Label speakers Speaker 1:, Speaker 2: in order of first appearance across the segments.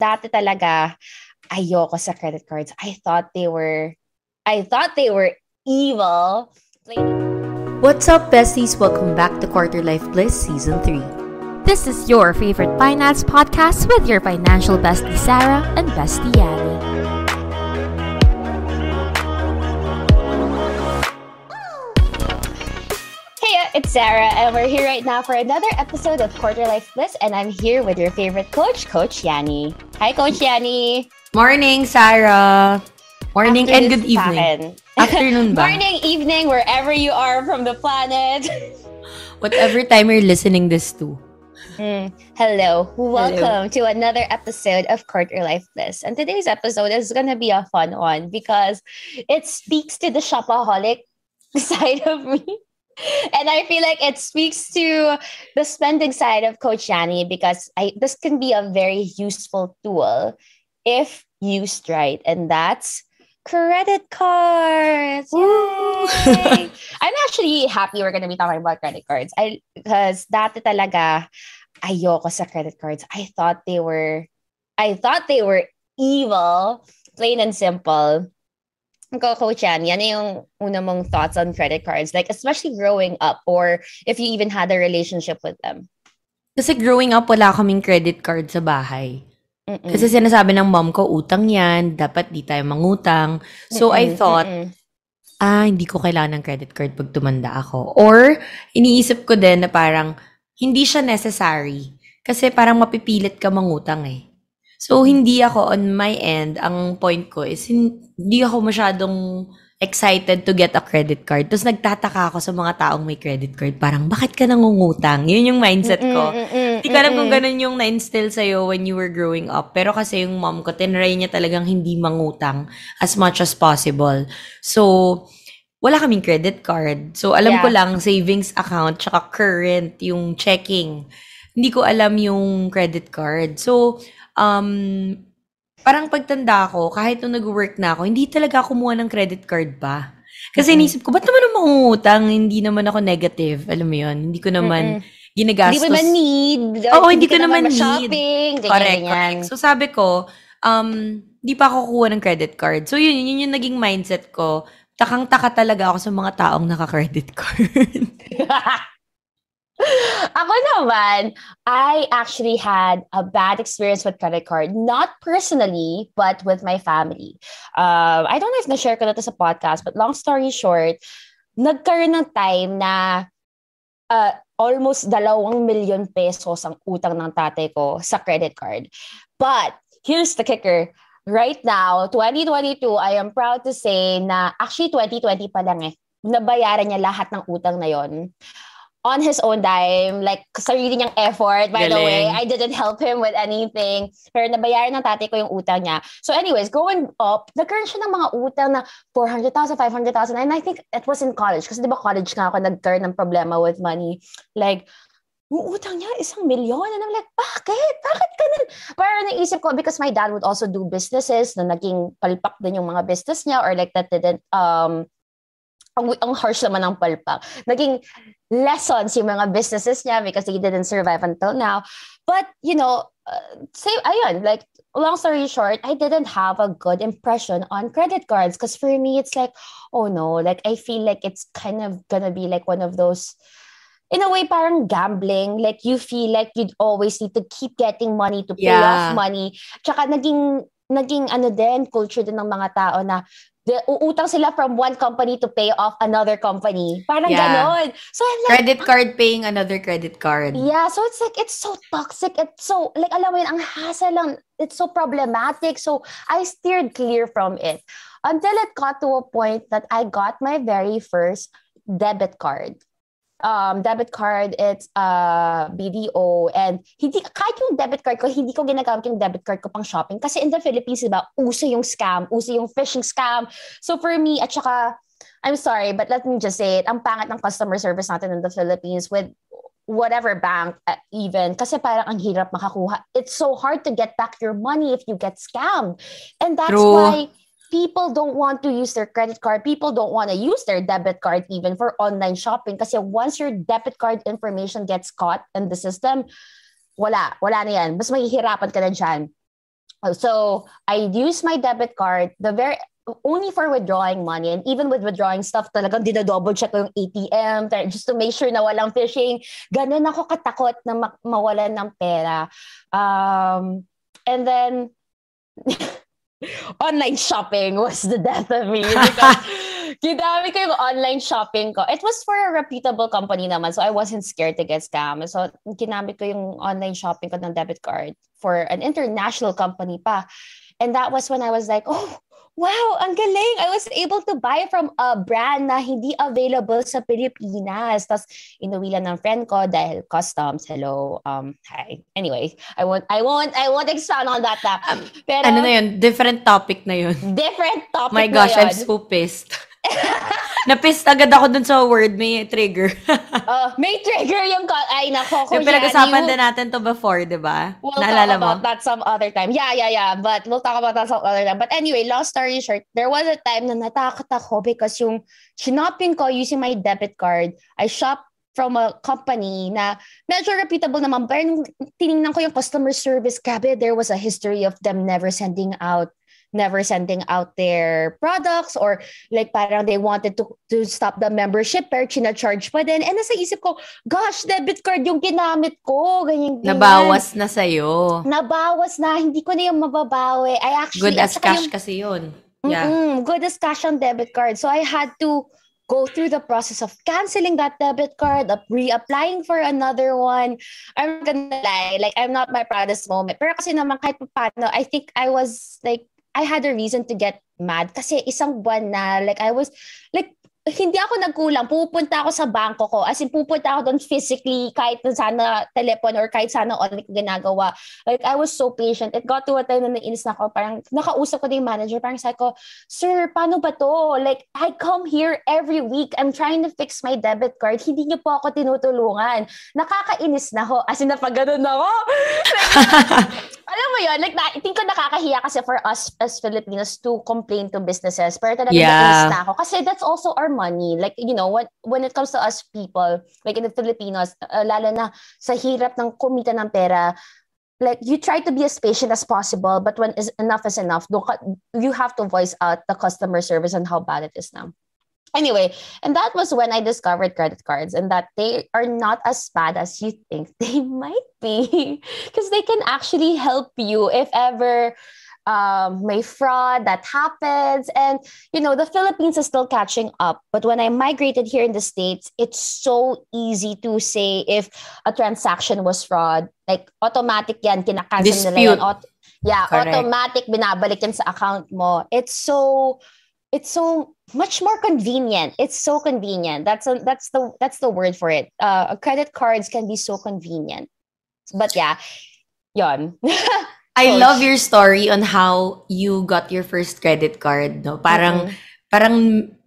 Speaker 1: dati talaga, ayoko sa credit cards. I thought they were, I thought they were evil.
Speaker 2: What's up, besties? Welcome back to Quarter Life Bliss Season 3.
Speaker 3: This is your favorite finance podcast with your financial bestie Sarah and bestie Yanni.
Speaker 1: It's Sarah, and we're here right now for another episode of Quarter Life Bliss, and I'm here with your favorite coach, Coach Yanni. Hi, Coach Yanni.
Speaker 2: Morning, Sarah. Morning and good evening. Afternoon ba?
Speaker 1: Morning, evening, wherever you are from the planet.
Speaker 2: Whatever time you're listening this to.
Speaker 1: Mm, hello. Welcome Hello. to another episode of Quarter Life Bliss. And today's episode is going to be a fun one because it speaks to the shopaholic side of me. And I feel like it speaks to the spending side of Coach Yanni because I this can be a very useful tool if used right. And that's credit cards. I'm actually happy we're going to be talking about credit cards. I because dati talaga ayoko sa credit cards. I thought they were I thought they were evil, plain and simple. Coach Yan, yan yung una mong thoughts on credit cards, like especially growing up or if you even had a relationship with them.
Speaker 2: Kasi growing up, wala kaming credit card sa bahay. Mm-mm. Kasi sinasabi ng mom ko, utang yan, dapat di tayo mangutang. So Mm-mm. I thought, Mm-mm. ah, hindi ko kailangan ng credit card pag tumanda ako. Or, iniisip ko din na parang, hindi siya necessary. Kasi parang mapipilit ka mangutang eh. So, hindi ako on my end, ang point ko is, hindi ako masyadong excited to get a credit card. Tapos nagtataka ako sa mga taong may credit card. Parang, bakit ka nangungutang? Yun yung mindset ko. Hindi ko alam kung ganun yung na-instill sa'yo when you were growing up. Pero kasi yung mom ko, tinry niya talagang hindi mangutang as much as possible. So, wala kaming credit card. So, alam yeah. ko lang, savings account, tsaka current, yung checking. Hindi ko alam yung credit card. So, um, parang pagtanda ko, kahit nung nag-work na ako, hindi talaga kumuha ng credit card pa. Kasi mm-hmm. inisip ko, ba't naman ako mangungutang? Hindi naman ako negative. Alam mo yun? Hindi ko naman mm-hmm. ginagastos.
Speaker 1: Hindi mo naman need.
Speaker 2: Oo, hindi, hindi ko naman need.
Speaker 1: Shopping,
Speaker 2: correct, correct. So sabi ko, um, hindi pa ako kukuha ng credit card. So yun, yun yung naging mindset ko takang-taka talaga ako sa mga taong naka-credit card.
Speaker 1: Ako naman, I actually had a bad experience with credit card. Not personally, but with my family. Uh, I don't know if na-share ko na to sa podcast, but long story short, nagkaroon ng time na uh, almost dalawang million pesos ang utang ng tatay ko sa credit card. But here's the kicker right now, 2022, I am proud to say na actually 2020 pa lang eh, nabayaran niya lahat ng utang na yon on his own dime, like sarili niyang effort. By Galing. the way, I didn't help him with anything. Pero nabayaran ng tatay ko yung utang niya. So anyways, going up, nagkaroon siya ng mga utang na 400,000, 500,000. And I think it was in college. Kasi di ba college nga ako nagkaroon ng problema with money. Like, yung utang niya, isang milyon. And I'm like, bakit? Bakit ganun? Pero naisip ko, because my dad would also do businesses na naging palpak din yung mga business niya or like that didn't, um, ang, ang harsh naman ng palpak. Naging lessons yung mga businesses niya because he didn't survive until now. But, you know, uh, say, ayun, like, long story short, I didn't have a good impression on credit cards because for me, it's like, oh no, like, I feel like it's kind of gonna be like one of those, in a way parang gambling like you feel like you'd always need to keep getting money to pay yeah. off money tsaka naging naging ano din culture din ng mga tao na the, uutang sila from one company to pay off another company. Parang yeah. ganon. So I'm
Speaker 2: like, credit card paying another credit card.
Speaker 1: Yeah, so it's like it's so toxic. It's so like alam mo yun, ang hassle lang. It's so problematic. So I steered clear from it until it got to a point that I got my very first debit card um, debit card, it's uh, BDO, and hindi, kahit yung debit card ko, hindi ko ginagamit yung debit card ko pang shopping. Kasi in the Philippines, diba, uso yung scam, uso yung phishing scam. So for me, at saka, I'm sorry, but let me just say it, ang pangat ng customer service natin in the Philippines with whatever bank uh, even kasi parang ang hirap makakuha. It's so hard to get back your money if you get scammed. And that's True. why people don't want to use their credit card. People don't want to use their debit card even for online shopping. Kasi once your debit card information gets caught in the system, wala. Wala na yan. Mas mahihirapan ka na dyan. So I use my debit card. The very only for withdrawing money and even with withdrawing stuff talagang dina-double check ko yung ATM just to make sure na walang phishing. Ganun ako katakot na ma- mawalan ng pera. Um, and then online shopping was the death of me because ginamit ko yung online shopping ko. It was for a reputable company naman, so I wasn't scared to get scammed. So, ginamit ko yung online shopping ko ng debit card for an international company pa. And that was when I was like, oh, wow, ang galing. I was able to buy from a brand na hindi available sa Pilipinas. Tapos, inuwi lang ng friend ko dahil customs. Hello. Um, hi. Anyway, I won't, I won't, I won't expound on that. Na. Um,
Speaker 2: Pero, ano na yun? Different topic na yun.
Speaker 1: Different topic
Speaker 2: My gosh, I'm so pissed. Napist agad ako dun sa word, may trigger.
Speaker 1: uh, may trigger yung, ay nako,
Speaker 2: Yung pinag-usapan din natin to before, di ba?
Speaker 1: We'll Naalala talk about mo? that some other time. Yeah, yeah, yeah. But we'll talk about that some other time. But anyway, long story short, there was a time na natakot ako because yung shopping ko using my debit card, I shop from a company na medyo reputable naman. Pero nung tinignan ko yung customer service, grabe, there was a history of them never sending out never sending out their products or like parang they wanted to to stop the membership pero china-charge pa din. And nasa isip ko, gosh, debit card yung ginamit ko. Ganyan, ganyan.
Speaker 2: Nabawas na sa'yo.
Speaker 1: Nabawas na. Hindi ko na yung mababawi. I actually...
Speaker 2: Good as cash yung, kasi yun. Yeah.
Speaker 1: Mm-mm, good as cash on debit card. So I had to go through the process of canceling that debit card, of reapplying for another one. I'm gonna lie, like I'm not my proudest moment. Pero kasi naman kahit paano, I think I was like I had a reason to get mad kasi isang buwan na like I was like hindi ako nagkulang. Pupunta ako sa bangko ko. As in, pupunta ako doon physically kahit na sana telephone or kahit sana online ko ginagawa. Like, I was so patient. It got to a time na nainis na ako. Parang nakausap ko din yung manager. Parang sabi ko, Sir, paano ba to? Like, I come here every week. I'm trying to fix my debit card. Hindi niyo po ako tinutulungan. Nakakainis na ho. As in, napag na ako. alam mo yun, like, I think ko nakakahiya kasi for us as Filipinos to complain to businesses. Pero talaga yeah. na ako. Kasi that's also our money. Like, you know, when, when it comes to us people, like in the Filipinos, uh, lalo na sa hirap ng kumita ng pera, like you try to be as patient as possible, but when is enough is enough, you have to voice out the customer service and how bad it is now. Anyway, and that was when I discovered credit cards and that they are not as bad as you think they might be because they can actually help you if ever um, may fraud that happens. And, you know, the Philippines is still catching up. But when I migrated here in the States, it's so easy to say if a transaction was fraud. Like, automatic yan, kinakancel nila yan. Auto- yeah, Correct. automatic binabalik yan sa account mo. It's so it's so much more convenient. It's so convenient. That's a, that's the that's the word for it. Uh, credit cards can be so convenient. But yeah, yon.
Speaker 2: I love your story on how you got your first credit card. No, parang mm-hmm. parang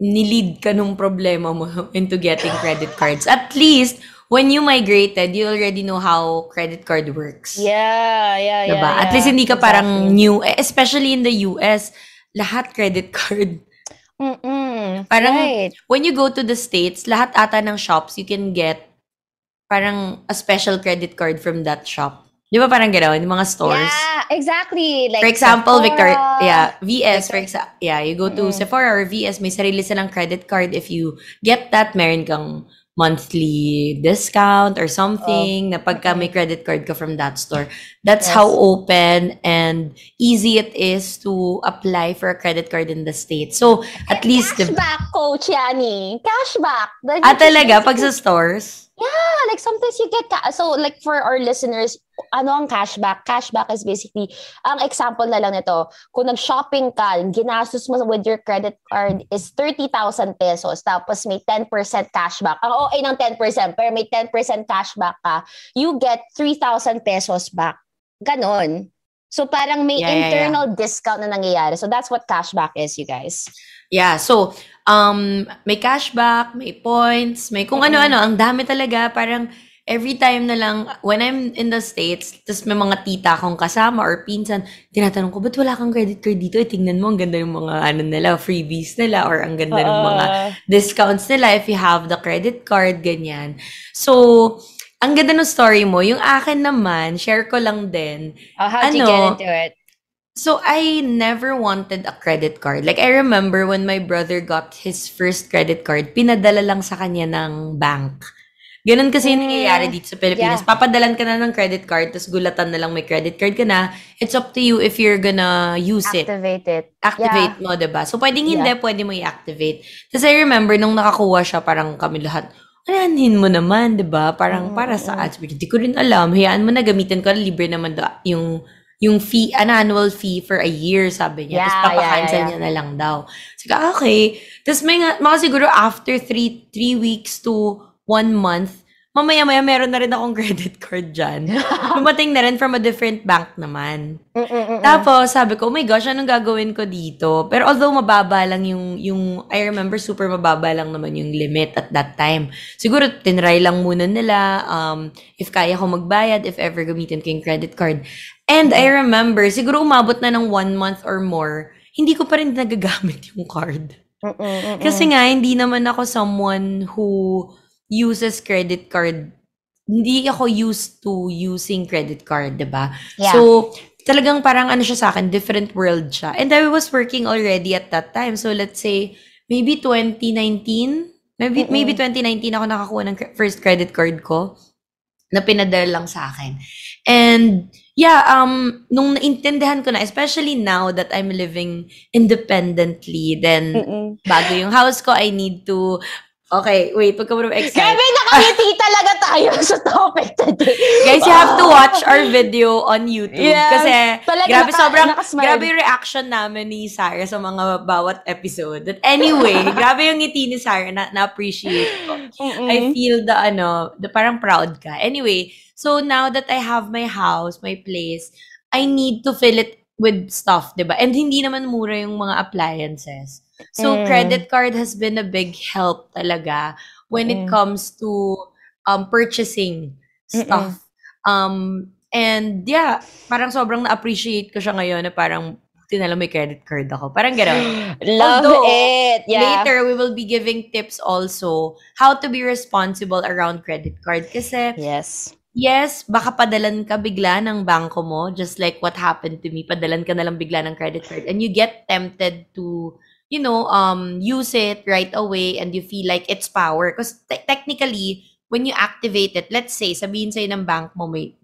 Speaker 2: nilid ka nung problema mo into getting credit cards. At least when you migrated, you already know how credit card works.
Speaker 1: Yeah, yeah,
Speaker 2: diba?
Speaker 1: yeah.
Speaker 2: At least hindi ka exactly. parang new, especially in the US, lahat credit card
Speaker 1: Mm-mm.
Speaker 2: Parang
Speaker 1: right.
Speaker 2: when you go to the States, lahat ata ng shops, you can get parang a special credit card from that shop. Di ba parang gano'n? Yung mga stores.
Speaker 1: Yeah, exactly. Like
Speaker 2: for example, Sephora, Victor, yeah, VS, for example, yeah, you go to mm-hmm. Sephora or VS, may sarili silang credit card. If you get that, meron kang monthly discount or something oh. na pagka may credit card ka from that store. That's yes. how open and easy it is to apply for a credit card in the States. So, at
Speaker 1: And
Speaker 2: least...
Speaker 1: Cashback, the, Coach Yani. Cashback.
Speaker 2: Ah, talaga? Pag sa stores?
Speaker 1: Yeah, like sometimes you get ca- so like for our listeners, ano ang cashback? Cashback is basically ang example na lang nito. Kung nag-shopping ka, ginastos mo with your credit card is 30,000 pesos tapos may 10% cashback. Ang okay ng 10% pero may 10% cashback ka, you get 3,000 pesos back. Ganon. So parang may yeah, internal yeah, yeah. discount na nangyayari. So that's what cashback is, you guys.
Speaker 2: Yeah, so um may cashback, may points, may kung ano-ano, ang dami talaga, parang every time na lang when I'm in the States, tapos may mga tita akong kasama or pinsan, tinatanong ko, ba't wala kang credit card dito? Eh, tingnan mo, ang ganda ng mga ano nila, freebies nila or ang ganda uh, ng mga discounts nila if you have the credit card, ganyan. So, ang ganda ng story mo. Yung akin naman, share ko lang din.
Speaker 1: Oh, how ano, you get into it?
Speaker 2: So I never wanted a credit card. Like I remember when my brother got his first credit card, pinadala lang sa kanya ng bank. Ganun kasi yung nangyayari dito sa Pilipinas.
Speaker 1: Yeah.
Speaker 2: Papadalan ka na ng credit card, tapos gulatan na lang may credit card ka na. It's up to you if you're gonna use it.
Speaker 1: Activate it.
Speaker 2: Activate mo, 'di ba? So pwedeng hindi,
Speaker 1: Yeah.
Speaker 2: pwede mo i-activate. Tapos I remember nung nakakuha siya, parang kami lahat, anahin mo naman, 'di ba? Parang para sa ads. Hindi ko rin alam. Hayaan mo na gamitin ko, libre naman da, yung yung fee, an annual fee for a year, sabi niya.
Speaker 1: Yeah,
Speaker 2: Tapos
Speaker 1: yeah,
Speaker 2: papakancel
Speaker 1: yeah, yeah.
Speaker 2: niya na lang daw. Sige, okay. Tapos may nga, mga siguro after three, three weeks to one month, mamaya-maya meron na rin akong credit card dyan. Dumating na rin from a different bank naman.
Speaker 1: Mm-mm-mm.
Speaker 2: Tapos, sabi ko, oh my gosh, anong gagawin ko dito? Pero although mababa lang yung, yung, I remember super mababa lang naman yung limit at that time. Siguro, tinry lang muna nila, um, if kaya ko magbayad, if ever gamitin ko yung credit card. And I remember, siguro umabot na ng one month or more, hindi ko pa rin nagagamit yung card.
Speaker 1: Mm-mm-mm.
Speaker 2: Kasi nga, hindi naman ako someone who uses credit card. Hindi ako used to using credit card, 'di ba?
Speaker 1: Yeah.
Speaker 2: So, talagang parang ano siya sa akin, different world siya. And I was working already at that time. So, let's say, maybe 2019? Maybe,
Speaker 1: Mm-mm.
Speaker 2: maybe 2019 ako nakakuha ng first credit card ko na pinadala lang sa akin. And, yeah, um, nung naintindihan ko na, especially now that I'm living independently, then,
Speaker 1: Mm-mm.
Speaker 2: bago yung house ko, I need to, okay, wait, pagka mo excited.
Speaker 1: Grabe, nakangiti talaga tayo sa topic today.
Speaker 2: Guys, you have to watch our video on YouTube.
Speaker 1: Yes,
Speaker 2: kasi,
Speaker 1: talaga
Speaker 2: grabe,
Speaker 1: naka-
Speaker 2: sobrang,
Speaker 1: nakasmile.
Speaker 2: grabe yung reaction namin ni Sarah sa mga bawat episode. But anyway, grabe yung ngiti ni Sarah, na, na-appreciate ko.
Speaker 1: Mm-mm.
Speaker 2: I feel the, ano, the parang proud ka. Anyway, so now that I have my house, my place, I need to fill it with stuff, 'di ba? And hindi naman mura yung mga appliances. So
Speaker 1: Mm.
Speaker 2: credit card has been a big help talaga when it
Speaker 1: Mm.
Speaker 2: comes to um purchasing stuff. Um and yeah, parang sobrang na-appreciate ko siya ngayon na parang tinala may credit card ako. Parang gano'n.
Speaker 1: Love
Speaker 2: Although,
Speaker 1: it. Yeah.
Speaker 2: Later, we will be giving tips also how to be responsible around credit card. Kasi,
Speaker 1: Yes.
Speaker 2: yes, baka padalan ka bigla ng bangko mo, just like what happened to me. Padalan ka na lang bigla ng credit card. And you get tempted to, you know, um, use it right away and you feel like it's power. Because te- technically, when you activate it, let's say, sabihin sa'yo ng bank mo may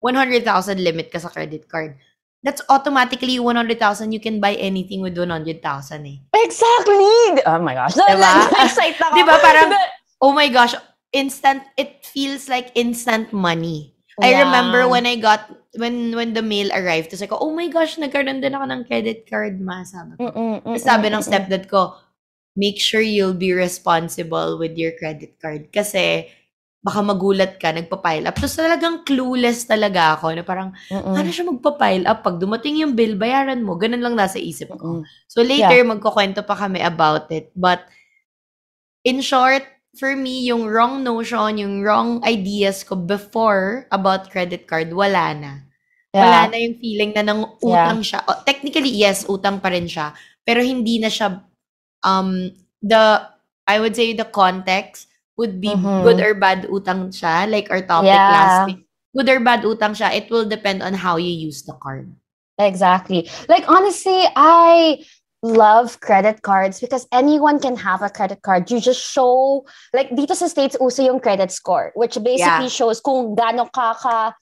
Speaker 2: 100,000 limit ka sa credit card. That's automatically 100,000. You can buy anything with 100,000 eh.
Speaker 1: Exactly! Oh my gosh.
Speaker 2: Diba?
Speaker 1: Na-excite ako.
Speaker 2: Di ba parang, oh my gosh, instant, it feels like instant money. I
Speaker 1: Yeah.
Speaker 2: remember when I got, when when the mail arrived, tapos ako, oh my gosh, nagkaroon din ako ng credit card, ma. Sabi ko.
Speaker 1: Mm-mm, mm-mm,
Speaker 2: sabi ng stepdad ko, make sure you'll be responsible with your credit card. Kasi, baka magulat ka, nagpa-pile up. Tapos talagang clueless talaga ako na parang,
Speaker 1: Mm-mm.
Speaker 2: ano siya magpa-pile up? Pag dumating yung bill, bayaran mo. Ganun lang nasa isip ko.
Speaker 1: Mm-mm.
Speaker 2: So later, magkukwento pa kami about it. But in short, for me, yung wrong notion, yung wrong ideas ko before about credit card, wala na. Wala
Speaker 1: Yeah.
Speaker 2: na yung feeling na nang utang siya. O, technically, yes, utang pa rin siya. Pero hindi na siya, um, the, I would say the context would be
Speaker 1: Mhm.
Speaker 2: good or bad utang siya. Like our topic
Speaker 1: Yeah.
Speaker 2: last week. Good or bad utang siya, it will depend on how you use the card.
Speaker 1: Exactly. Like honestly, I love credit cards because anyone can have a credit card. You just show like dito sa States uso yung credit score, which basically shows kung gaano ka ka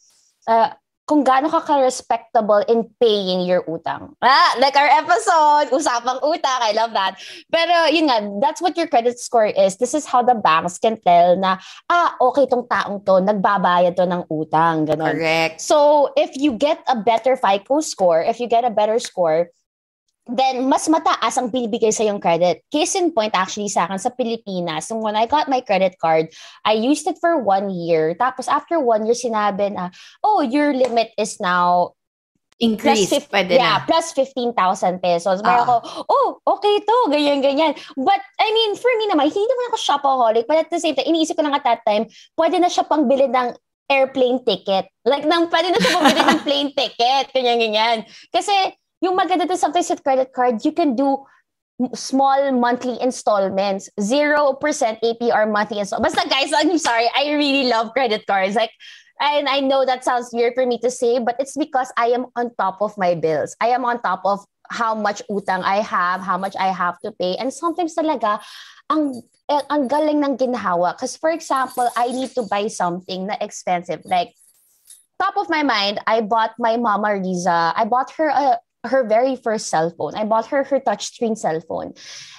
Speaker 1: uh, kung gaano ka ka-respectable in paying your utang. Ah, like our episode, usapang utang, I love that. Pero yun nga, that's what your credit score is. This is how the banks can tell na, ah, okay tong taong to, nagbabayad to ng utang, ganun.
Speaker 2: Correct.
Speaker 1: So, if you get a better FICO score, if you get a better score, then mas mataas ang binibigay sa yung credit. Case in point actually sa akin sa Pilipinas, nung when I got my credit card, I used it for one year. Tapos after one year, sinabi na, oh, your limit is now
Speaker 2: Increase,
Speaker 1: fif-
Speaker 2: pwede
Speaker 1: yeah,
Speaker 2: na.
Speaker 1: plus 15,000 pesos. Pero
Speaker 2: Ah.
Speaker 1: ako, oh, okay to, ganyan, ganyan. But, I mean, for me naman, hindi naman ako shopaholic. But at the same time, iniisip ko lang at that time, pwede na siya pang bili ng airplane ticket. Like, nang, pwede na siya pang bili ng plane ticket. Ganyan, ganyan. Kasi, yung maganda din sometimes with credit card, you can do small monthly installments. 0% APR monthly installments. Basta guys, I'm sorry, I really love credit cards. Like, and I know that sounds weird for me to say, but it's because I am on top of my bills. I am on top of how much utang I have, how much I have to pay. And sometimes talaga, ang eh, ang galing ng ginhawa. Because for example, I need to buy something na expensive. Like, top of my mind, I bought my mama Riza. I bought her a, her very first cell phone. I bought her her touchscreen cell phone.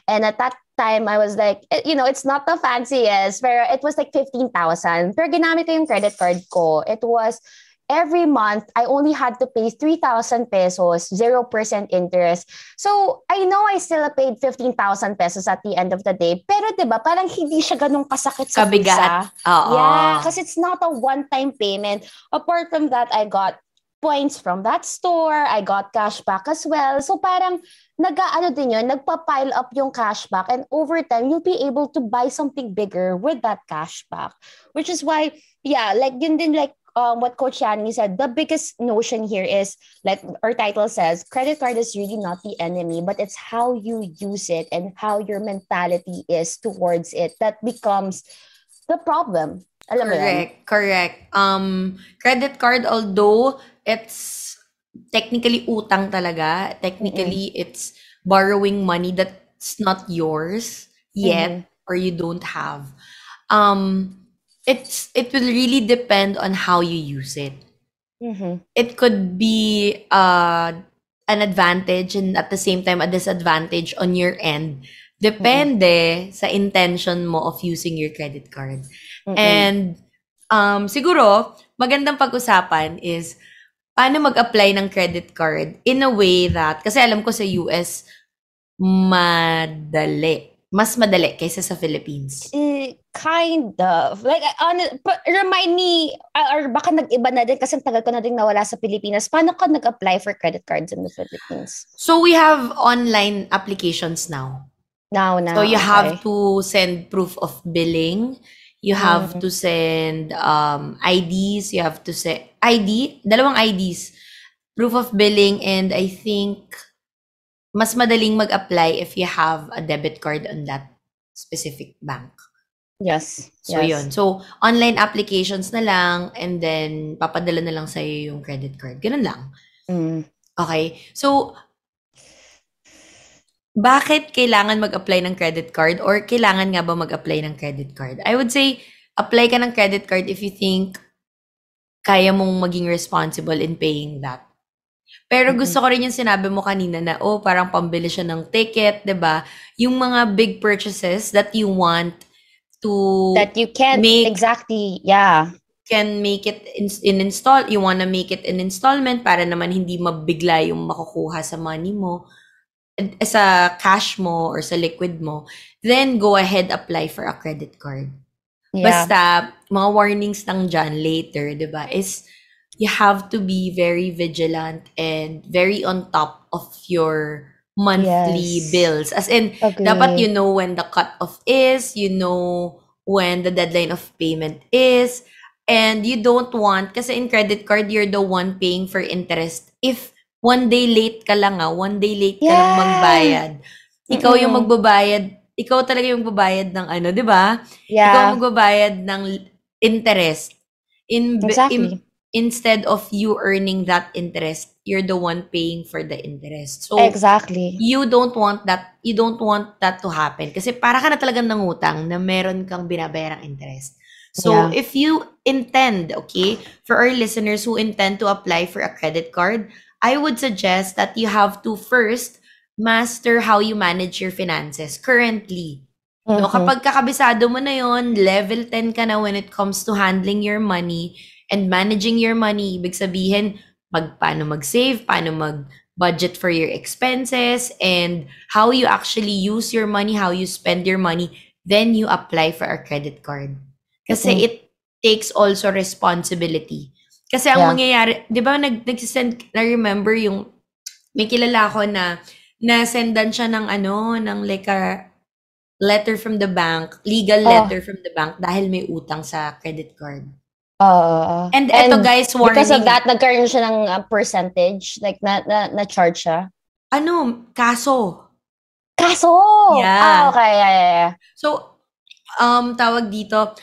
Speaker 1: And at that time, I was like, eh, you know, it's not the fanciest, pero it was like 15,000. Pero ginamit ko yung credit card ko. It was every month, I only had to pay 3,000 pesos, 0% interest. So, I know I still paid 15,000 pesos at the end of the day. Pero 'di ba parang hindi siya ganun kasakit sa
Speaker 2: Kabigat. Oo.
Speaker 1: Yeah, because it's not a one-time payment. Apart from that, I got points from that store. I got cashback as well. So parang nag-ano din yun, nagpa-pile up yung cashback and over time, you'll be able to buy something bigger with that cashback. Which is why, yeah, like yun din like um, what Coach Yani said, the biggest notion here is, like our title says, credit card is really not the enemy, but it's how you use it and how your mentality is towards it that becomes the problem.
Speaker 2: Alam correct, correct. Um, credit card, although it's technically utang talaga, technically mm-hmm. it's borrowing money that's not yours yet mm-hmm. or you don't have. Um, it's it will really depend on how you use it.
Speaker 1: Mm-hmm.
Speaker 2: It could be uh, an advantage and at the same time a disadvantage on your end. Depende sa intention mo of using your credit card. And um, siguro, magandang pag-usapan is paano mag-apply ng credit card in a way that, kasi alam ko sa US, madali mas madali kaysa sa Philippines?
Speaker 1: Eh, kind of. Like, on, remind me, uh, or baka nag-iba na din kasi tagal ko na din nawala sa Pilipinas. Paano ka nag-apply for credit cards in the Philippines?
Speaker 2: So, we have online applications now.
Speaker 1: Now, now.
Speaker 2: So, you okay. have to send proof of billing. You have mm. to send um, IDs. You have to send ID, dalawang IDs. Proof of billing and I think mas madaling mag-apply if you have a debit card on that specific bank.
Speaker 1: Yes.
Speaker 2: So,
Speaker 1: yes.
Speaker 2: yun. So, online applications na lang and then papadala na lang sa'yo yung credit card. Ganun lang.
Speaker 1: Mm.
Speaker 2: Okay. So, bakit kailangan mag-apply ng credit card or kailangan nga ba mag-apply ng credit card? I would say, apply ka ng credit card if you think kaya mong maging responsible in paying that. Pero gusto ko rin yung sinabi mo kanina na, oh, parang pambili siya ng ticket, 'di ba Yung mga big purchases that you want to
Speaker 1: that you can't make, exactly, yeah.
Speaker 2: Can make it in, in install, you wanna make it in installment para naman hindi mabigla yung makukuha sa money mo, sa cash mo or sa liquid mo, then go ahead apply for a credit card. Yeah. Basta, mga warnings lang dyan later, di ba, is you have to be very vigilant and very on top of your monthly yes. bills. As in, Agree. dapat you know when the cut-off is, you know when the deadline of payment is, and you don't want, kasi in credit card, you're the one paying for interest. If one day late ka lang ah, one day late yeah. ka lang magbayad, ikaw mm-hmm. yung magbabayad, ikaw talaga yung magbabayad ng ano, di ba?
Speaker 1: Yeah.
Speaker 2: Ikaw magbabayad ng interest. In,
Speaker 1: exactly.
Speaker 2: in instead of you earning that interest, you're the one paying for the interest. So
Speaker 1: Exactly.
Speaker 2: you don't want that you don't want that to happen kasi para ka na talagang nangutang na meron kang binabayarang interest. So yeah. if you intend, okay, for our listeners who intend to apply for a credit card, I would suggest that you have to first master how you manage your finances currently. Mm-hmm. No, kapag kakabisado mo na yon, level 10 ka na when it comes to handling your money, And managing your money, ibig sabihin, mag, paano mag-save, paano mag-budget for your expenses, and how you actually use your money, how you spend your money, then you apply for a credit card. Kasi mm-hmm. it takes also responsibility. Kasi ang yeah. mangyayari, di ba, nag, nagsisend, na-remember yung, may kilala ko na, na-sendan siya ng ano, ng like a letter from the bank, legal oh. letter from the bank dahil may utang sa credit card.
Speaker 1: Uh,
Speaker 2: and, and eto guys, warning.
Speaker 1: Because of that, nagkaroon siya ng uh, percentage, like na, na, na charge siya.
Speaker 2: Ano? Kaso.
Speaker 1: Kaso?
Speaker 2: Yeah.
Speaker 1: Ah, okay. Yeah, yeah, yeah.
Speaker 2: So, um, tawag dito,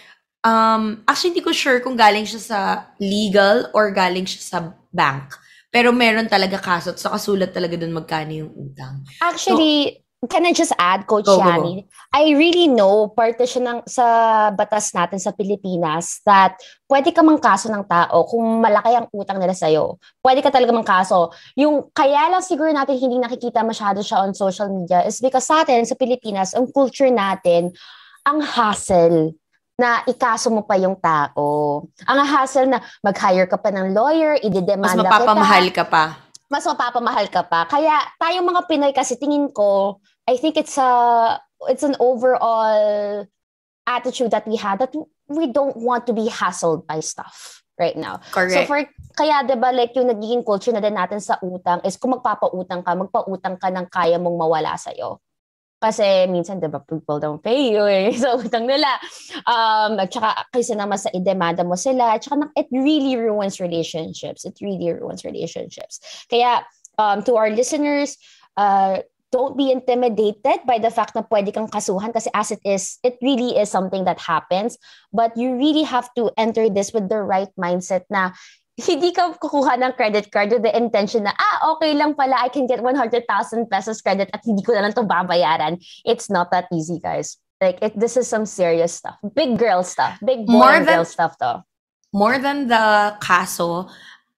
Speaker 2: um, actually, hindi ko sure kung galing siya sa legal or galing siya sa bank. Pero meron talaga kaso at sa kasulat talaga doon magkano yung utang.
Speaker 1: Actually, so, can I just add, Coach go, Yani? Go, go. I really know, parte siya ng, sa batas natin sa Pilipinas that pwede ka mang kaso ng tao kung malaki ang utang nila sa'yo. Pwede ka talaga mang kaso. Yung kaya lang siguro natin hindi nakikita masyado siya on social media is because sa atin, sa Pilipinas, ang culture natin, ang hassle na ikaso mo pa yung tao. Ang hassle na mag-hire ka pa ng lawyer, idedemanda
Speaker 2: kita. Mas mapapamahal
Speaker 1: kita,
Speaker 2: ka pa.
Speaker 1: Mas mapapamahal ka pa. Kaya tayong mga Pinoy kasi tingin ko, I think it's a it's an overall attitude that we had that we don't want to be hassled by stuff right now.
Speaker 2: Correct.
Speaker 1: So for kaya 'di ba like yung nagiging culture na din natin sa utang is kung magpapautang ka, magpautang ka ng kaya mong mawala sa iyo. Kasi minsan, di ba, people don't pay you eh. So, utang nila. Um, at saka, kasi naman sa idemanda mo sila. At saka, it really ruins relationships. It really ruins relationships. Kaya, um, to our listeners, uh, don't be intimidated by the fact na pwede kang kasuhan kasi as it is, it really is something that happens. But you really have to enter this with the right mindset na hindi ka kukuha ng credit card with the intention na, ah, okay lang pala, I can get 100,000 pesos credit at hindi ko na lang ito babayaran. It's not that easy, guys. Like, it, this is some serious stuff. Big girl stuff. Big boy more than, girl stuff to.
Speaker 2: More than the kaso,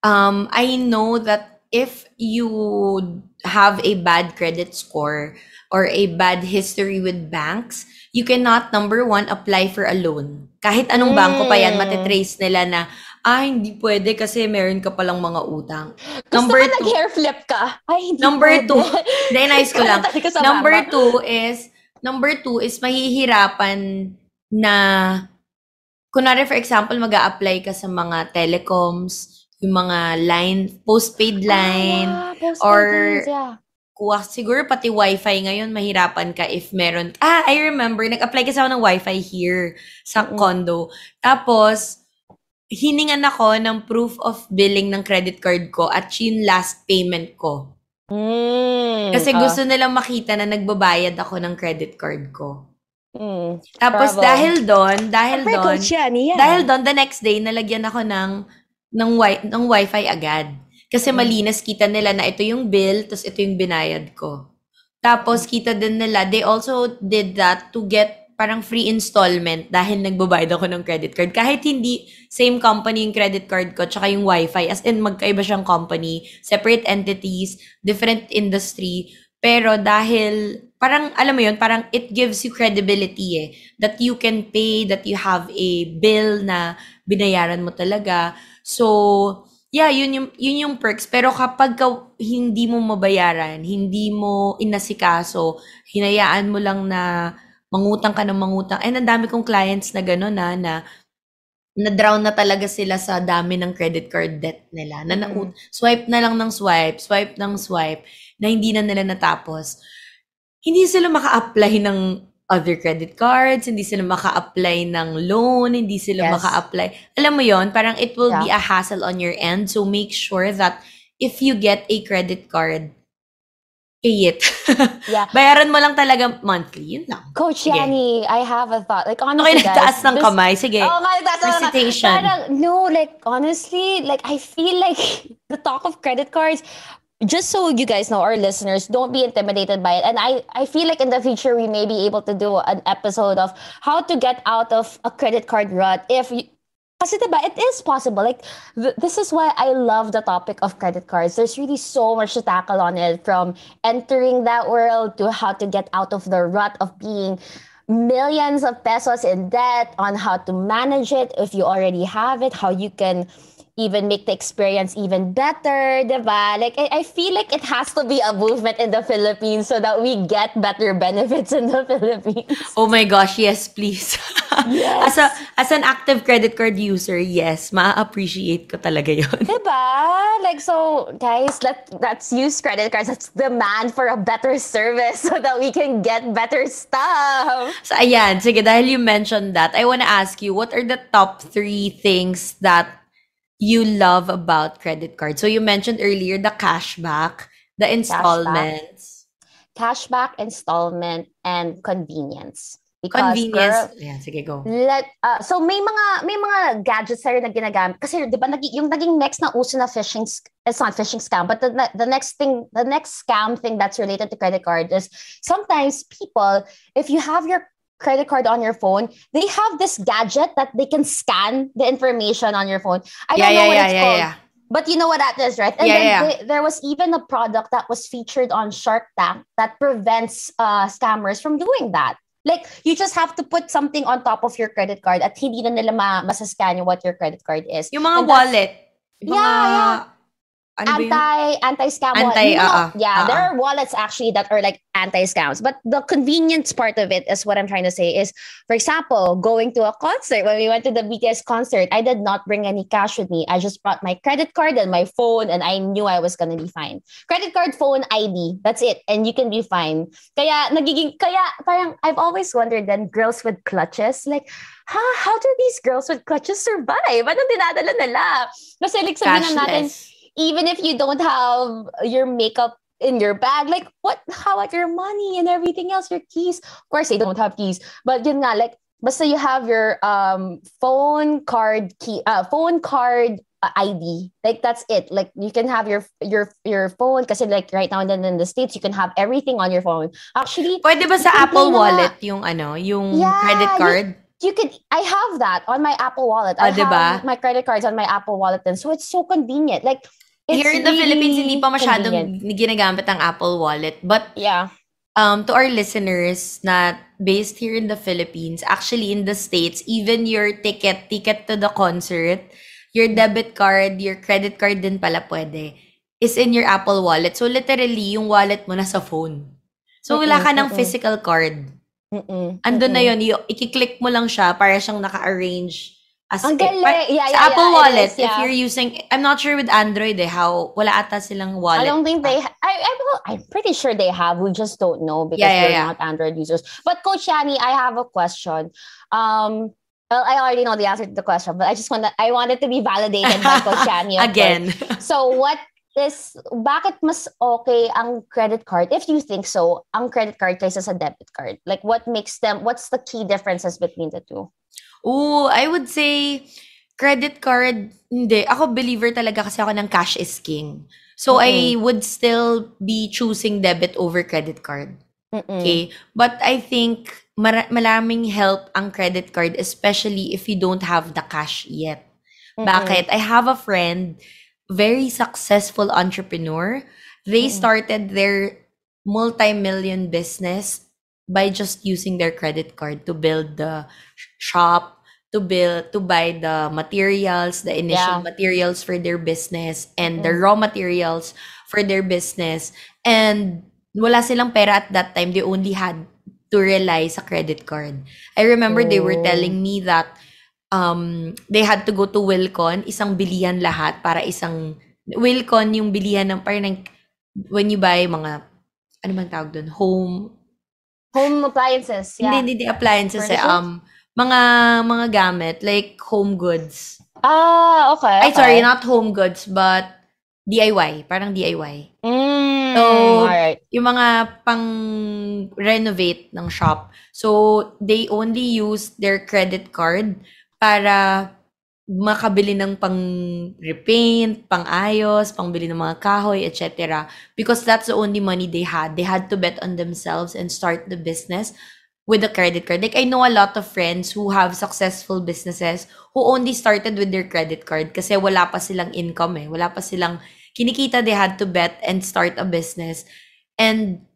Speaker 2: um, I know that if you have a bad credit score or a bad history with banks, you cannot, number one, apply for a loan. Kahit anong mm. bangko pa yan, hmm. matitrace nila na, ah, hindi pwede kasi meron ka palang mga utang.
Speaker 1: Gusto number ka nag-hair flip ka? Ay, hindi
Speaker 2: Number
Speaker 1: pwede.
Speaker 2: two, then nice ko lang. number two is, number two is mahihirapan na, kunwari for example, mag apply ka sa mga telecoms, yung mga line, postpaid line, ah, yeah. postpaid or lines, yeah. kuha, siguro pati wifi ngayon, mahirapan ka if meron. Ah, I remember, nag-apply kasi ako ng wifi here sa mm-hmm. condo. Tapos, hiningan ako ng proof of billing ng credit card ko at yung last payment ko.
Speaker 1: Mm,
Speaker 2: Kasi uh, gusto nilang makita na nagbabayad ako ng credit card ko.
Speaker 1: Mm,
Speaker 2: Tapos bravo. dahil doon, dahil doon,
Speaker 1: yeah.
Speaker 2: dahil doon the next day nalagyan ako ng ng wi- ng wifi agad. Kasi mm. malinis kita nila na ito yung bill, tapos ito yung binayad ko. Tapos kita din nila, they also did that to get parang free installment dahil nagbabayad ako ng credit card. Kahit hindi same company yung credit card ko tsaka yung wifi, as in magkaiba siyang company, separate entities, different industry, pero dahil parang alam mo yun, parang it gives you credibility eh that you can pay, that you have a bill na binayaran mo talaga. So, yeah, yun yung, yun yung perks. Pero kapag ka, hindi mo mabayaran, hindi mo inasikaso, hinayaan mo lang na mangutang ka ng mangutang. And ang dami kong clients na gano'n na, na na-drown na talaga sila sa dami ng credit card debt nila. Na, na mm. swipe na lang ng swipe, swipe ng swipe, na hindi na nila natapos. Hindi sila maka-apply ng other credit cards, hindi sila maka-apply ng loan, hindi sila yes. maka-apply. Alam mo yon parang it will yeah. be a hassle on your end. So make sure that if you get a credit card, pay it. yeah. Bayaran mo lang talaga monthly. Yun lang.
Speaker 1: Coach Sige. Yani, I have a thought. Like, honestly, okay,
Speaker 2: nagtaas ng kamay. Sige.
Speaker 1: Oh, nga, nagtaas
Speaker 2: Recitation.
Speaker 1: Parang, no, like, honestly, like, I feel like the talk of credit cards, just so you guys know, our listeners, don't be intimidated by it. And I, I feel like in the future, we may be able to do an episode of how to get out of a credit card rut if you, Kasi diba, it is possible. Like, th- this is why I love the topic of credit cards. There's really so much to tackle on it from entering that world to how to get out of the rut of being millions of pesos in debt, on how to manage it if you already have it, how you can even make the experience even better, diba? Like, I, I feel like it has to be a movement in the Philippines so that we get better benefits in the Philippines.
Speaker 2: Oh my gosh, yes, please. Yes. as a as an active credit card user, yes, ma-appreciate ko talaga 'yon.
Speaker 1: Diba? Like so, guys, let let's use credit cards. Let's demand for a better service so that we can get better stuff.
Speaker 2: So ayan, sige, dahil you mentioned that, I want to ask you, what are the top three things that you love about credit cards? So you mentioned earlier the cashback, the installments.
Speaker 1: Cashback, cashback installment, and convenience. Because,
Speaker 2: Convenience.
Speaker 1: Girl,
Speaker 2: yeah, sige, go.
Speaker 1: Let, uh, so may mga may mga gadgets tayo na ginagamit kasi 'di ba nag, yung naging next na uso na phishing it's not phishing scam but the, the next thing the next scam thing that's related to credit card is sometimes people if you have your credit card on your phone they have this gadget that they can scan the information on your phone I
Speaker 2: yeah,
Speaker 1: don't know
Speaker 2: yeah,
Speaker 1: what
Speaker 2: yeah,
Speaker 1: it's
Speaker 2: yeah,
Speaker 1: called but you know what that is, right? And
Speaker 2: Yeah,
Speaker 1: then
Speaker 2: yeah.
Speaker 1: they- there was even a product that was featured on Shark Tank that prevents uh, scammers from doing that. Like, you just have to put something on top of your credit card at hindi na nila ma masascan yung what your credit card is.
Speaker 2: Yung mga wallet. Yung
Speaker 1: Yeah,
Speaker 2: mga,
Speaker 1: yeah.
Speaker 2: Ano
Speaker 1: anti anti scam
Speaker 2: Anti, uh-uh,
Speaker 1: yeah there
Speaker 2: uh-uh.
Speaker 1: are ah. wallets actually that are like anti scams but the convenience part of it is what i'm trying to say is for example going to a concert. When we went to the bts concert i did not bring any cash with me. I just brought my credit card and my phone and i knew i was going to be fine. Credit card phone id that's it. And you can be fine. Kaya nagiging kaya parang i've always wondered then girls with clutches like ha, how do these girls with clutches survive? Anong dinadala nila? Kasi like sabihin na natin. Even if you don't have your makeup in your bag, like what, how about your money and everything else, your keys? Of course, they don't have keys, but yun nga, like, basta you have your um phone card key, uh, phone card uh, ID. Like that's it. Like you can have your your your phone kasi like right now and then in the states you can have everything on your phone. Actually,
Speaker 2: Pwede ba sa Apple
Speaker 1: na-
Speaker 2: Wallet yung ano, yung
Speaker 1: Yeah,
Speaker 2: credit
Speaker 1: you-
Speaker 2: card?
Speaker 1: you could I have that on my Apple Wallet.
Speaker 2: Ah,
Speaker 1: I
Speaker 2: diba?
Speaker 1: have my credit cards on my Apple Wallet then. So it's so convenient. Like it's
Speaker 2: Here in the Philippines,
Speaker 1: really
Speaker 2: hindi pa masyadong
Speaker 1: convenient.
Speaker 2: ginagamit ang Apple Wallet. But
Speaker 1: Yeah.
Speaker 2: um, to our listeners na based here in the Philippines, actually in the States, even your ticket, ticket to the concert, your debit card, your credit card din pala pwede, is in your Apple Wallet. So literally, yung wallet mo nasa phone. So wala ka ng physical card.
Speaker 1: Mm-mm,
Speaker 2: Andun na yun, y- ikiklik mo lang siya para siyang naka-arrange as
Speaker 1: Ang galing.
Speaker 2: pa-
Speaker 1: Yeah,
Speaker 2: sa
Speaker 1: yeah,
Speaker 2: Apple
Speaker 1: yeah,
Speaker 2: Wallet,
Speaker 1: is,
Speaker 2: if you're using, I'm not sure with Android eh, how, wala ata silang wallet.
Speaker 1: I don't think they. Ha- I, I I'm pretty sure they have. We just don't know because
Speaker 2: Yeah, yeah,
Speaker 1: we're
Speaker 2: yeah.
Speaker 1: not Android users. But Coach Yani, I have a question. Um, well, I already know the answer to the question, but I just want to, I wanted it to be validated by Coach Yani. of course.
Speaker 2: Again.
Speaker 1: So what is bakit mas okay ang credit card if you think so ang credit card kaysa sa debit card like what makes them what's the key differences between the two
Speaker 2: Ooh, I would say credit card, hindi. Ako believer talaga kasi ako ng cash is king. So I would still be choosing debit over credit card.
Speaker 1: Mm-mm.
Speaker 2: Okay? But I think mara- maraming help ang credit card especially if you don't have the cash yet.
Speaker 1: Mm-mm.
Speaker 2: Bakit? I have a friend, very successful entrepreneur. They
Speaker 1: Mm-mm.
Speaker 2: started their multi-million business by just using their credit card to build the sh- shop, to build to buy the materials, the initial
Speaker 1: Yeah.
Speaker 2: materials for their business and the
Speaker 1: Mm-mm.
Speaker 2: raw materials for their business. And wala silang pera at that time. They only had to rely sa credit card. I remember they were
Speaker 1: Oh.
Speaker 2: telling me that um, they had to go to Wilcon, isang bilihan lahat para isang Wilcon yung bilihan ng parang ng- when you buy mga ano man tawag doon, home
Speaker 1: home appliances yeah
Speaker 2: hindi, hindi, appliances eh, um mga mga gamit like home goods.
Speaker 1: ah okay,
Speaker 2: Ay sorry, not home goods but DIY, parang DIY.
Speaker 1: mm,
Speaker 2: So,
Speaker 1: all right
Speaker 2: yung mga pang renovate ng shop. So, they only use their credit card para makabili ng pang repaint, pang ayos, pangbili ng mga kahoy, etc. Because that's the only money they had. They had to bet on themselves and start the business with a credit card. Like I know a lot of friends who have successful businesses who only started with their credit card kasi wala pa silang income eh. Wala pa silang kinikita. They had to bet and start a business. And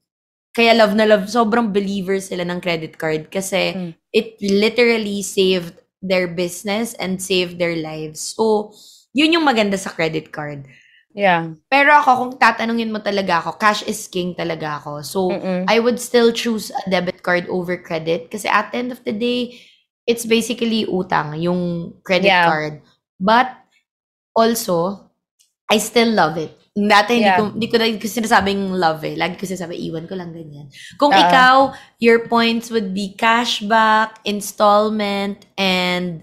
Speaker 2: kaya love na love, sobrang believer sila ng credit card kasi
Speaker 1: Mm.
Speaker 2: it literally saved their business and saved their lives. So, yun yung maganda sa credit card.
Speaker 1: yeah
Speaker 2: Pero ako, kung tatanungin mo talaga ako, cash is king talaga ako. So,
Speaker 1: Mm-mm.
Speaker 2: I would still choose a debit card over credit kasi at the end of the day, it's basically utang, yung credit
Speaker 1: Yeah.
Speaker 2: card. But, also, I still love it. Dati hindi
Speaker 1: Yeah.
Speaker 2: ko, hindi ko, hindi ko sinasabing love eh. Lagi ko sinasabi, iwan ko lang ganyan. Kung
Speaker 1: Oo.
Speaker 2: ikaw, your points would be cashback, installment, and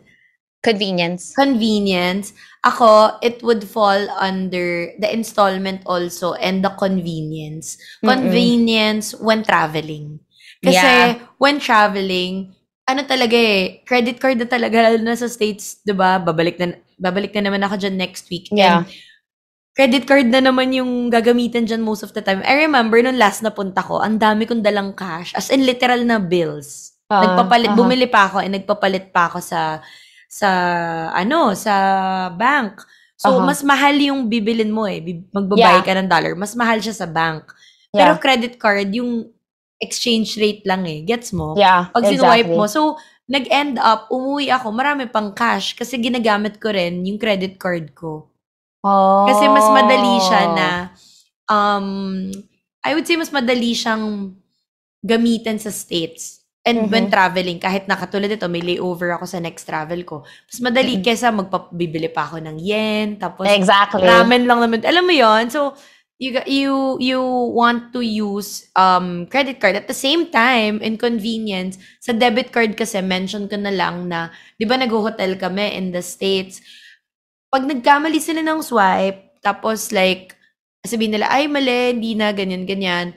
Speaker 1: convenience
Speaker 2: convenience. Ako, it would fall under the installment also and the convenience.
Speaker 1: Mm-mm.
Speaker 2: Convenience when traveling. Kasi
Speaker 1: Yeah.
Speaker 2: when traveling, ano talaga eh, credit card na talaga lalo na sa States, 'di ba? Babalik na babalik na naman ako dyan next week.
Speaker 1: Yeah.
Speaker 2: And credit card na naman yung gagamitan dyan most of the time. I remember nung last na punta ko, ang dami kong dalang cash. As in literal na bills.
Speaker 1: Ah,
Speaker 2: nagpapalit,
Speaker 1: aha.
Speaker 2: bumili pa ako and nagpapalit pa ako sa, sa, ano, sa bank. So,
Speaker 1: Aha.
Speaker 2: mas mahal yung bibilin mo eh. Magbabayad
Speaker 1: Yeah.
Speaker 2: ka ng dollar. Mas mahal siya sa bank.
Speaker 1: Yeah.
Speaker 2: Pero credit card, yung exchange rate lang eh. Gets mo?
Speaker 1: Yeah,
Speaker 2: Pag sinuwipe
Speaker 1: exactly.
Speaker 2: mo. So, nag-end up, umuwi ako, marami pang cash kasi ginagamit ko rin yung credit card ko.
Speaker 1: Oh.
Speaker 2: Kasi mas madali siya na, um, I would say mas madali siyang gamitin sa States. And when
Speaker 1: Mhm.
Speaker 2: traveling, kahit nakatulad ito, may layover ako sa next travel ko. Mas madali
Speaker 1: Mhm.
Speaker 2: kesa magpabibili pa ako ng yen, tapos
Speaker 1: Exactly.
Speaker 2: ramen lang naman. Alam mo yon So, you you you want to use um credit card at the same time in convenience sa debit card kasi mention ko na lang na 'di ba nag-hotel kami in the states pag nagkamali sila ng swipe tapos like sabihin nila ay mali hindi na ganyan ganyan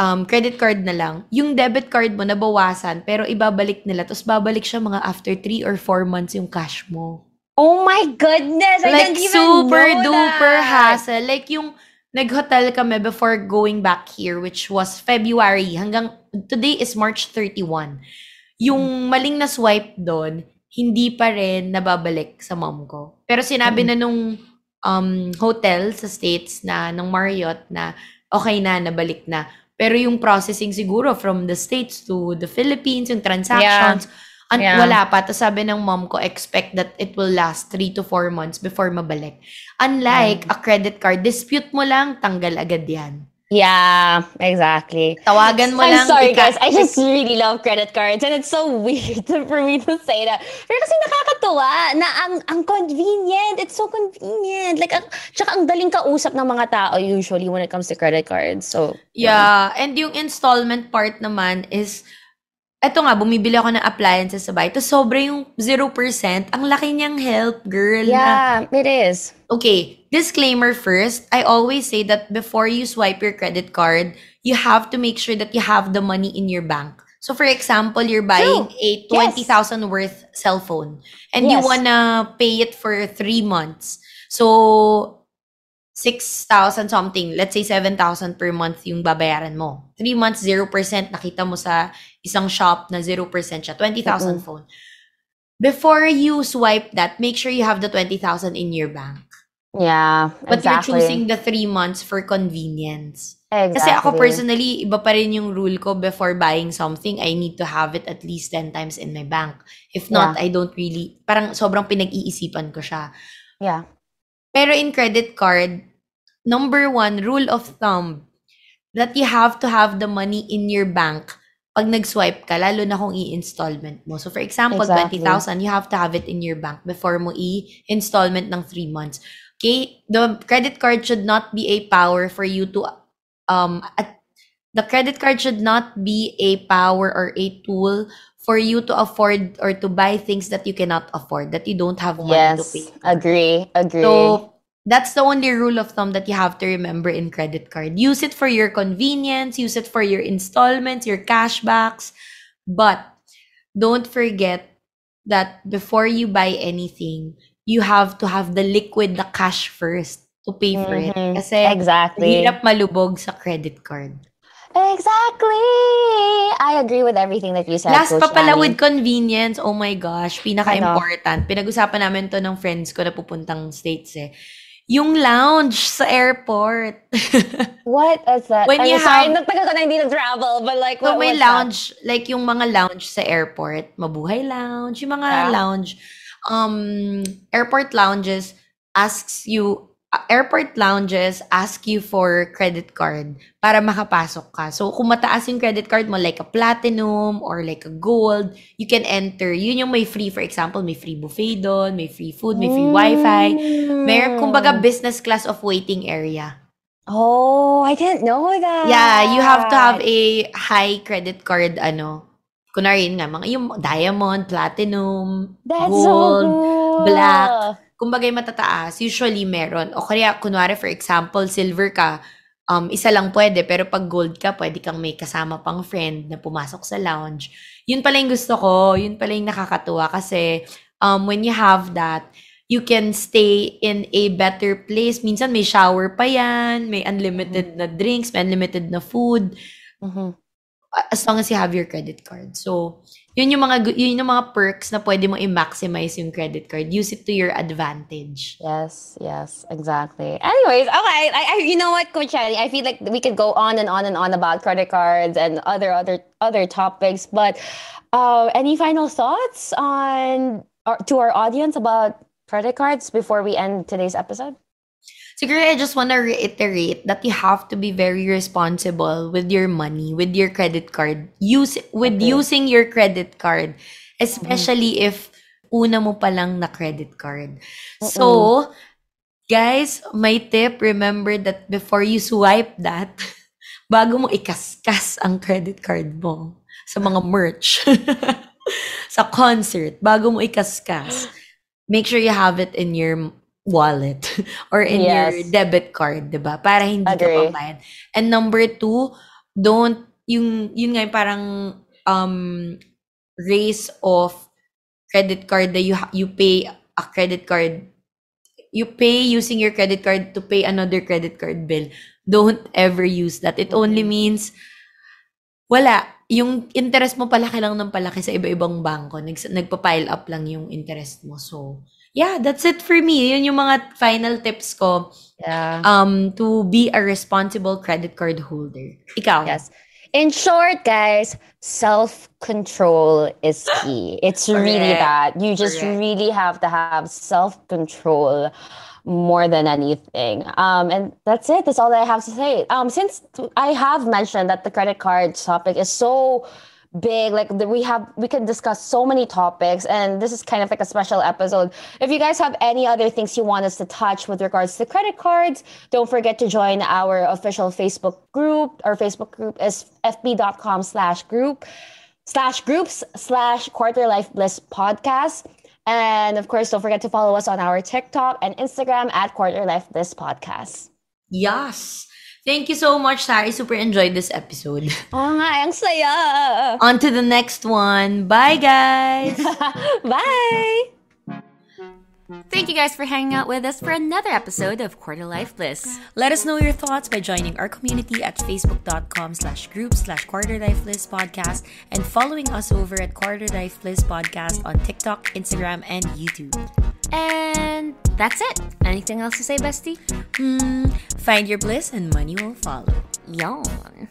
Speaker 2: um credit card na lang yung debit card mo nabawasan pero ibabalik nila tapos babalik siya mga after 3 or 4 months yung cash mo
Speaker 1: Oh my goodness! I
Speaker 2: like super duper
Speaker 1: that.
Speaker 2: hassle. Like yung nag-hotel kami before going back here which was February hanggang today is March 31. Yung maling na swipe doon, hindi pa rin nababalik sa mom ko. Pero sinabi na nung um, hotel sa States na, nung Marriott na okay na, nabalik na. Pero yung processing siguro from the States to the Philippines, yung transactions, an-
Speaker 1: Yeah.
Speaker 2: wala pa. Tapos sabi ng mom ko, expect that it will last 3 to 4 months before mabalik. Unlike a credit card, dispute mo lang, tanggal agad yan.
Speaker 1: Yeah, exactly.
Speaker 2: Tawagan mo
Speaker 1: I'm
Speaker 2: lang.
Speaker 1: sorry,
Speaker 2: ika-
Speaker 1: guys. I just really love credit cards, and it's so weird for me to say that. Pero kasi nakakatuwa na ang ang convenient. It's so convenient. Like, ang, tsaka ang daling kausap ng mga tao usually when it comes to credit cards. So,
Speaker 2: Yeah. And yung installment part naman is, eto nga, bumibili ako ng appliances sa bahay. Tapos sobra yung 0%. Ang laki niyang help, girl. na-
Speaker 1: yeah, it is.
Speaker 2: Okay, disclaimer first. I always say that before you swipe your credit card, you have to make sure that you have the money in your bank. So for example, you're buying a 20,000 worth cell phone and you
Speaker 1: Yes.
Speaker 2: wanna pay it for 3 months. So 6,000 something, let's say 7,000 per month yung babayaran mo. 3 months 0%, nakita mo sa isang shop na 0% siya, 20,000
Speaker 1: Mm-mm.
Speaker 2: phone. Before you swipe that, make sure you have the 20,000 in your bank.
Speaker 1: Yeah,
Speaker 2: But
Speaker 1: exactly.
Speaker 2: you're choosing the three months for convenience.
Speaker 1: exactly.
Speaker 2: Kasi ako personally, iba pa rin yung rule ko before buying something, I need to have it at least 10 times in my bank. If not, I don't really, parang sobrang pinag-iisipan ko siya.
Speaker 1: Yeah.
Speaker 2: Pero in credit card, number one, rule of thumb, that you have to have the money in your bank pag nag-swipe ka, lalo na kung i-installment mo. So for example,
Speaker 1: Exactly.
Speaker 2: 20,000, you have to have it in your bank before mo i-installment ng 3 months. Okay? The credit card should not be a power for you to um at, the credit card should not be a power or a tool for you to afford or to buy things that you cannot afford, that you don't have money to
Speaker 1: Yes.
Speaker 2: pay. for.
Speaker 1: Agree. Agree.
Speaker 2: So, that's the only rule of thumb that you have to remember in credit card. Use it for your convenience, use it for your installments, your cashbacks, but don't forget that before you buy anything, you have to have the liquid, the cash first to pay for it.
Speaker 1: Mhm.
Speaker 2: Kasi
Speaker 1: exactly.
Speaker 2: hirap malubog sa credit card.
Speaker 1: Exactly. I agree with everything that you said.
Speaker 2: Last
Speaker 1: Coach
Speaker 2: pa pala with convenience, oh my gosh, pinaka-important. Pinag-usapan namin to ng friends ko na pupuntang States eh. Yung lounge sa airport.
Speaker 1: What is that?
Speaker 2: When
Speaker 1: I'm
Speaker 2: you
Speaker 1: sorry,
Speaker 2: have-
Speaker 1: nagtagal ko na hindi na-travel, but like,
Speaker 2: So
Speaker 1: what,
Speaker 2: may
Speaker 1: what's that?
Speaker 2: lounge, like yung mga lounge sa airport, Mabuhay Lounge, yung mga
Speaker 1: Yeah.
Speaker 2: lounge, um, airport lounges asks you, airport lounges ask you for credit card para makapasok ka. So kung mataas yung credit card mo, like a platinum or like a gold, you can enter. Yun yung may free, for example, may free buffet doon, may free food, may free wifi. May, kumbaga,
Speaker 1: Mm.
Speaker 2: business class of waiting area.
Speaker 1: Oh, I didn't know that.
Speaker 2: Yeah, you have to have a high credit card, ano. Kunwari yun nga, mga yung diamond, platinum,
Speaker 1: That's
Speaker 2: gold,
Speaker 1: so cool.
Speaker 2: black. Kumbaga yung matataas, usually meron. O kaya, kunwari, for example, silver ka, um, isa lang pwede, pero pag gold ka, pwede kang may kasama pang friend na pumasok sa lounge. Yun pala yung gusto ko, yun pala yung nakakatuwa kasi um, when you have that, you can stay in a better place. Minsan may shower pa yan, may unlimited mm-hmm. na drinks, may unlimited na food. Mm-hmm. As long as you have your credit card. So, yun yung mga yun yung mga perks na pwede mo i-maximize yung credit card. Use it to your advantage.
Speaker 1: Yes, yes, exactly. Anyways, okay, I, I you know what, Coach I feel like we could go on and on and on about credit cards and other other other topics, but uh, any final thoughts on our, to our audience about credit cards before we end today's episode?
Speaker 2: Siguro, I just want to reiterate that you have to be very responsible with your money, with your credit card. Use with okay. using your credit card, especially mm-hmm. if una mo pa lang na credit card. Mm-mm. So, guys, my tip, remember that before you swipe that, bago mo ikaskas ang credit card mo sa mga merch, sa concert, bago mo ikaskas, make sure you have it in your wallet or in yes. your debit card, 'di ba? Para hindi Agree. ka pambayad. And number two, don't yung yun nga yung parang um race of credit card that you you pay a credit card you pay using your credit card to pay another credit card bill. Don't ever use that. It only means wala. Yung interest mo palaki lang ng palaki sa iba-ibang bangko. Nag, nagpa-pile up lang yung interest mo. So, yeah, that's it for me. Yun yung mga final tips ko.
Speaker 1: Yeah.
Speaker 2: Um, to be a responsible credit card holder. Ikaw.
Speaker 1: Yes. In short, guys, self-control is key. It's really that. You just Correct. really have to have self-control more than anything. Um, and that's it. That's all I have to say. Um, since I have mentioned that the credit card topic is so big like we have we can discuss so many topics and this is kind of like a special episode. If you guys have any other things you want us to touch with regards to credit cards don't forget to join our official facebook group. Our facebook group is fb.com slash group slash groups slash quarter life bliss podcast. And of course don't forget to follow us on our tiktok and instagram at quarter life bliss podcast.
Speaker 2: Yes Thank you so much, Sari. Super enjoyed this episode.
Speaker 1: Oh nga, ang saya.
Speaker 2: On to the next one. Bye, guys.
Speaker 1: Bye.
Speaker 3: Thank you guys for hanging out with us for another episode of Quarter Life Bliss.
Speaker 2: Let us know your thoughts by joining our community at facebook.com slash group slash Quarter Life Bliss podcast and following us over at Quarter Life Bliss podcast on TikTok, Instagram, and YouTube.
Speaker 3: And that's it. Anything else to say, bestie?
Speaker 2: Hmm, find your bliss and money will follow.
Speaker 3: Yawn.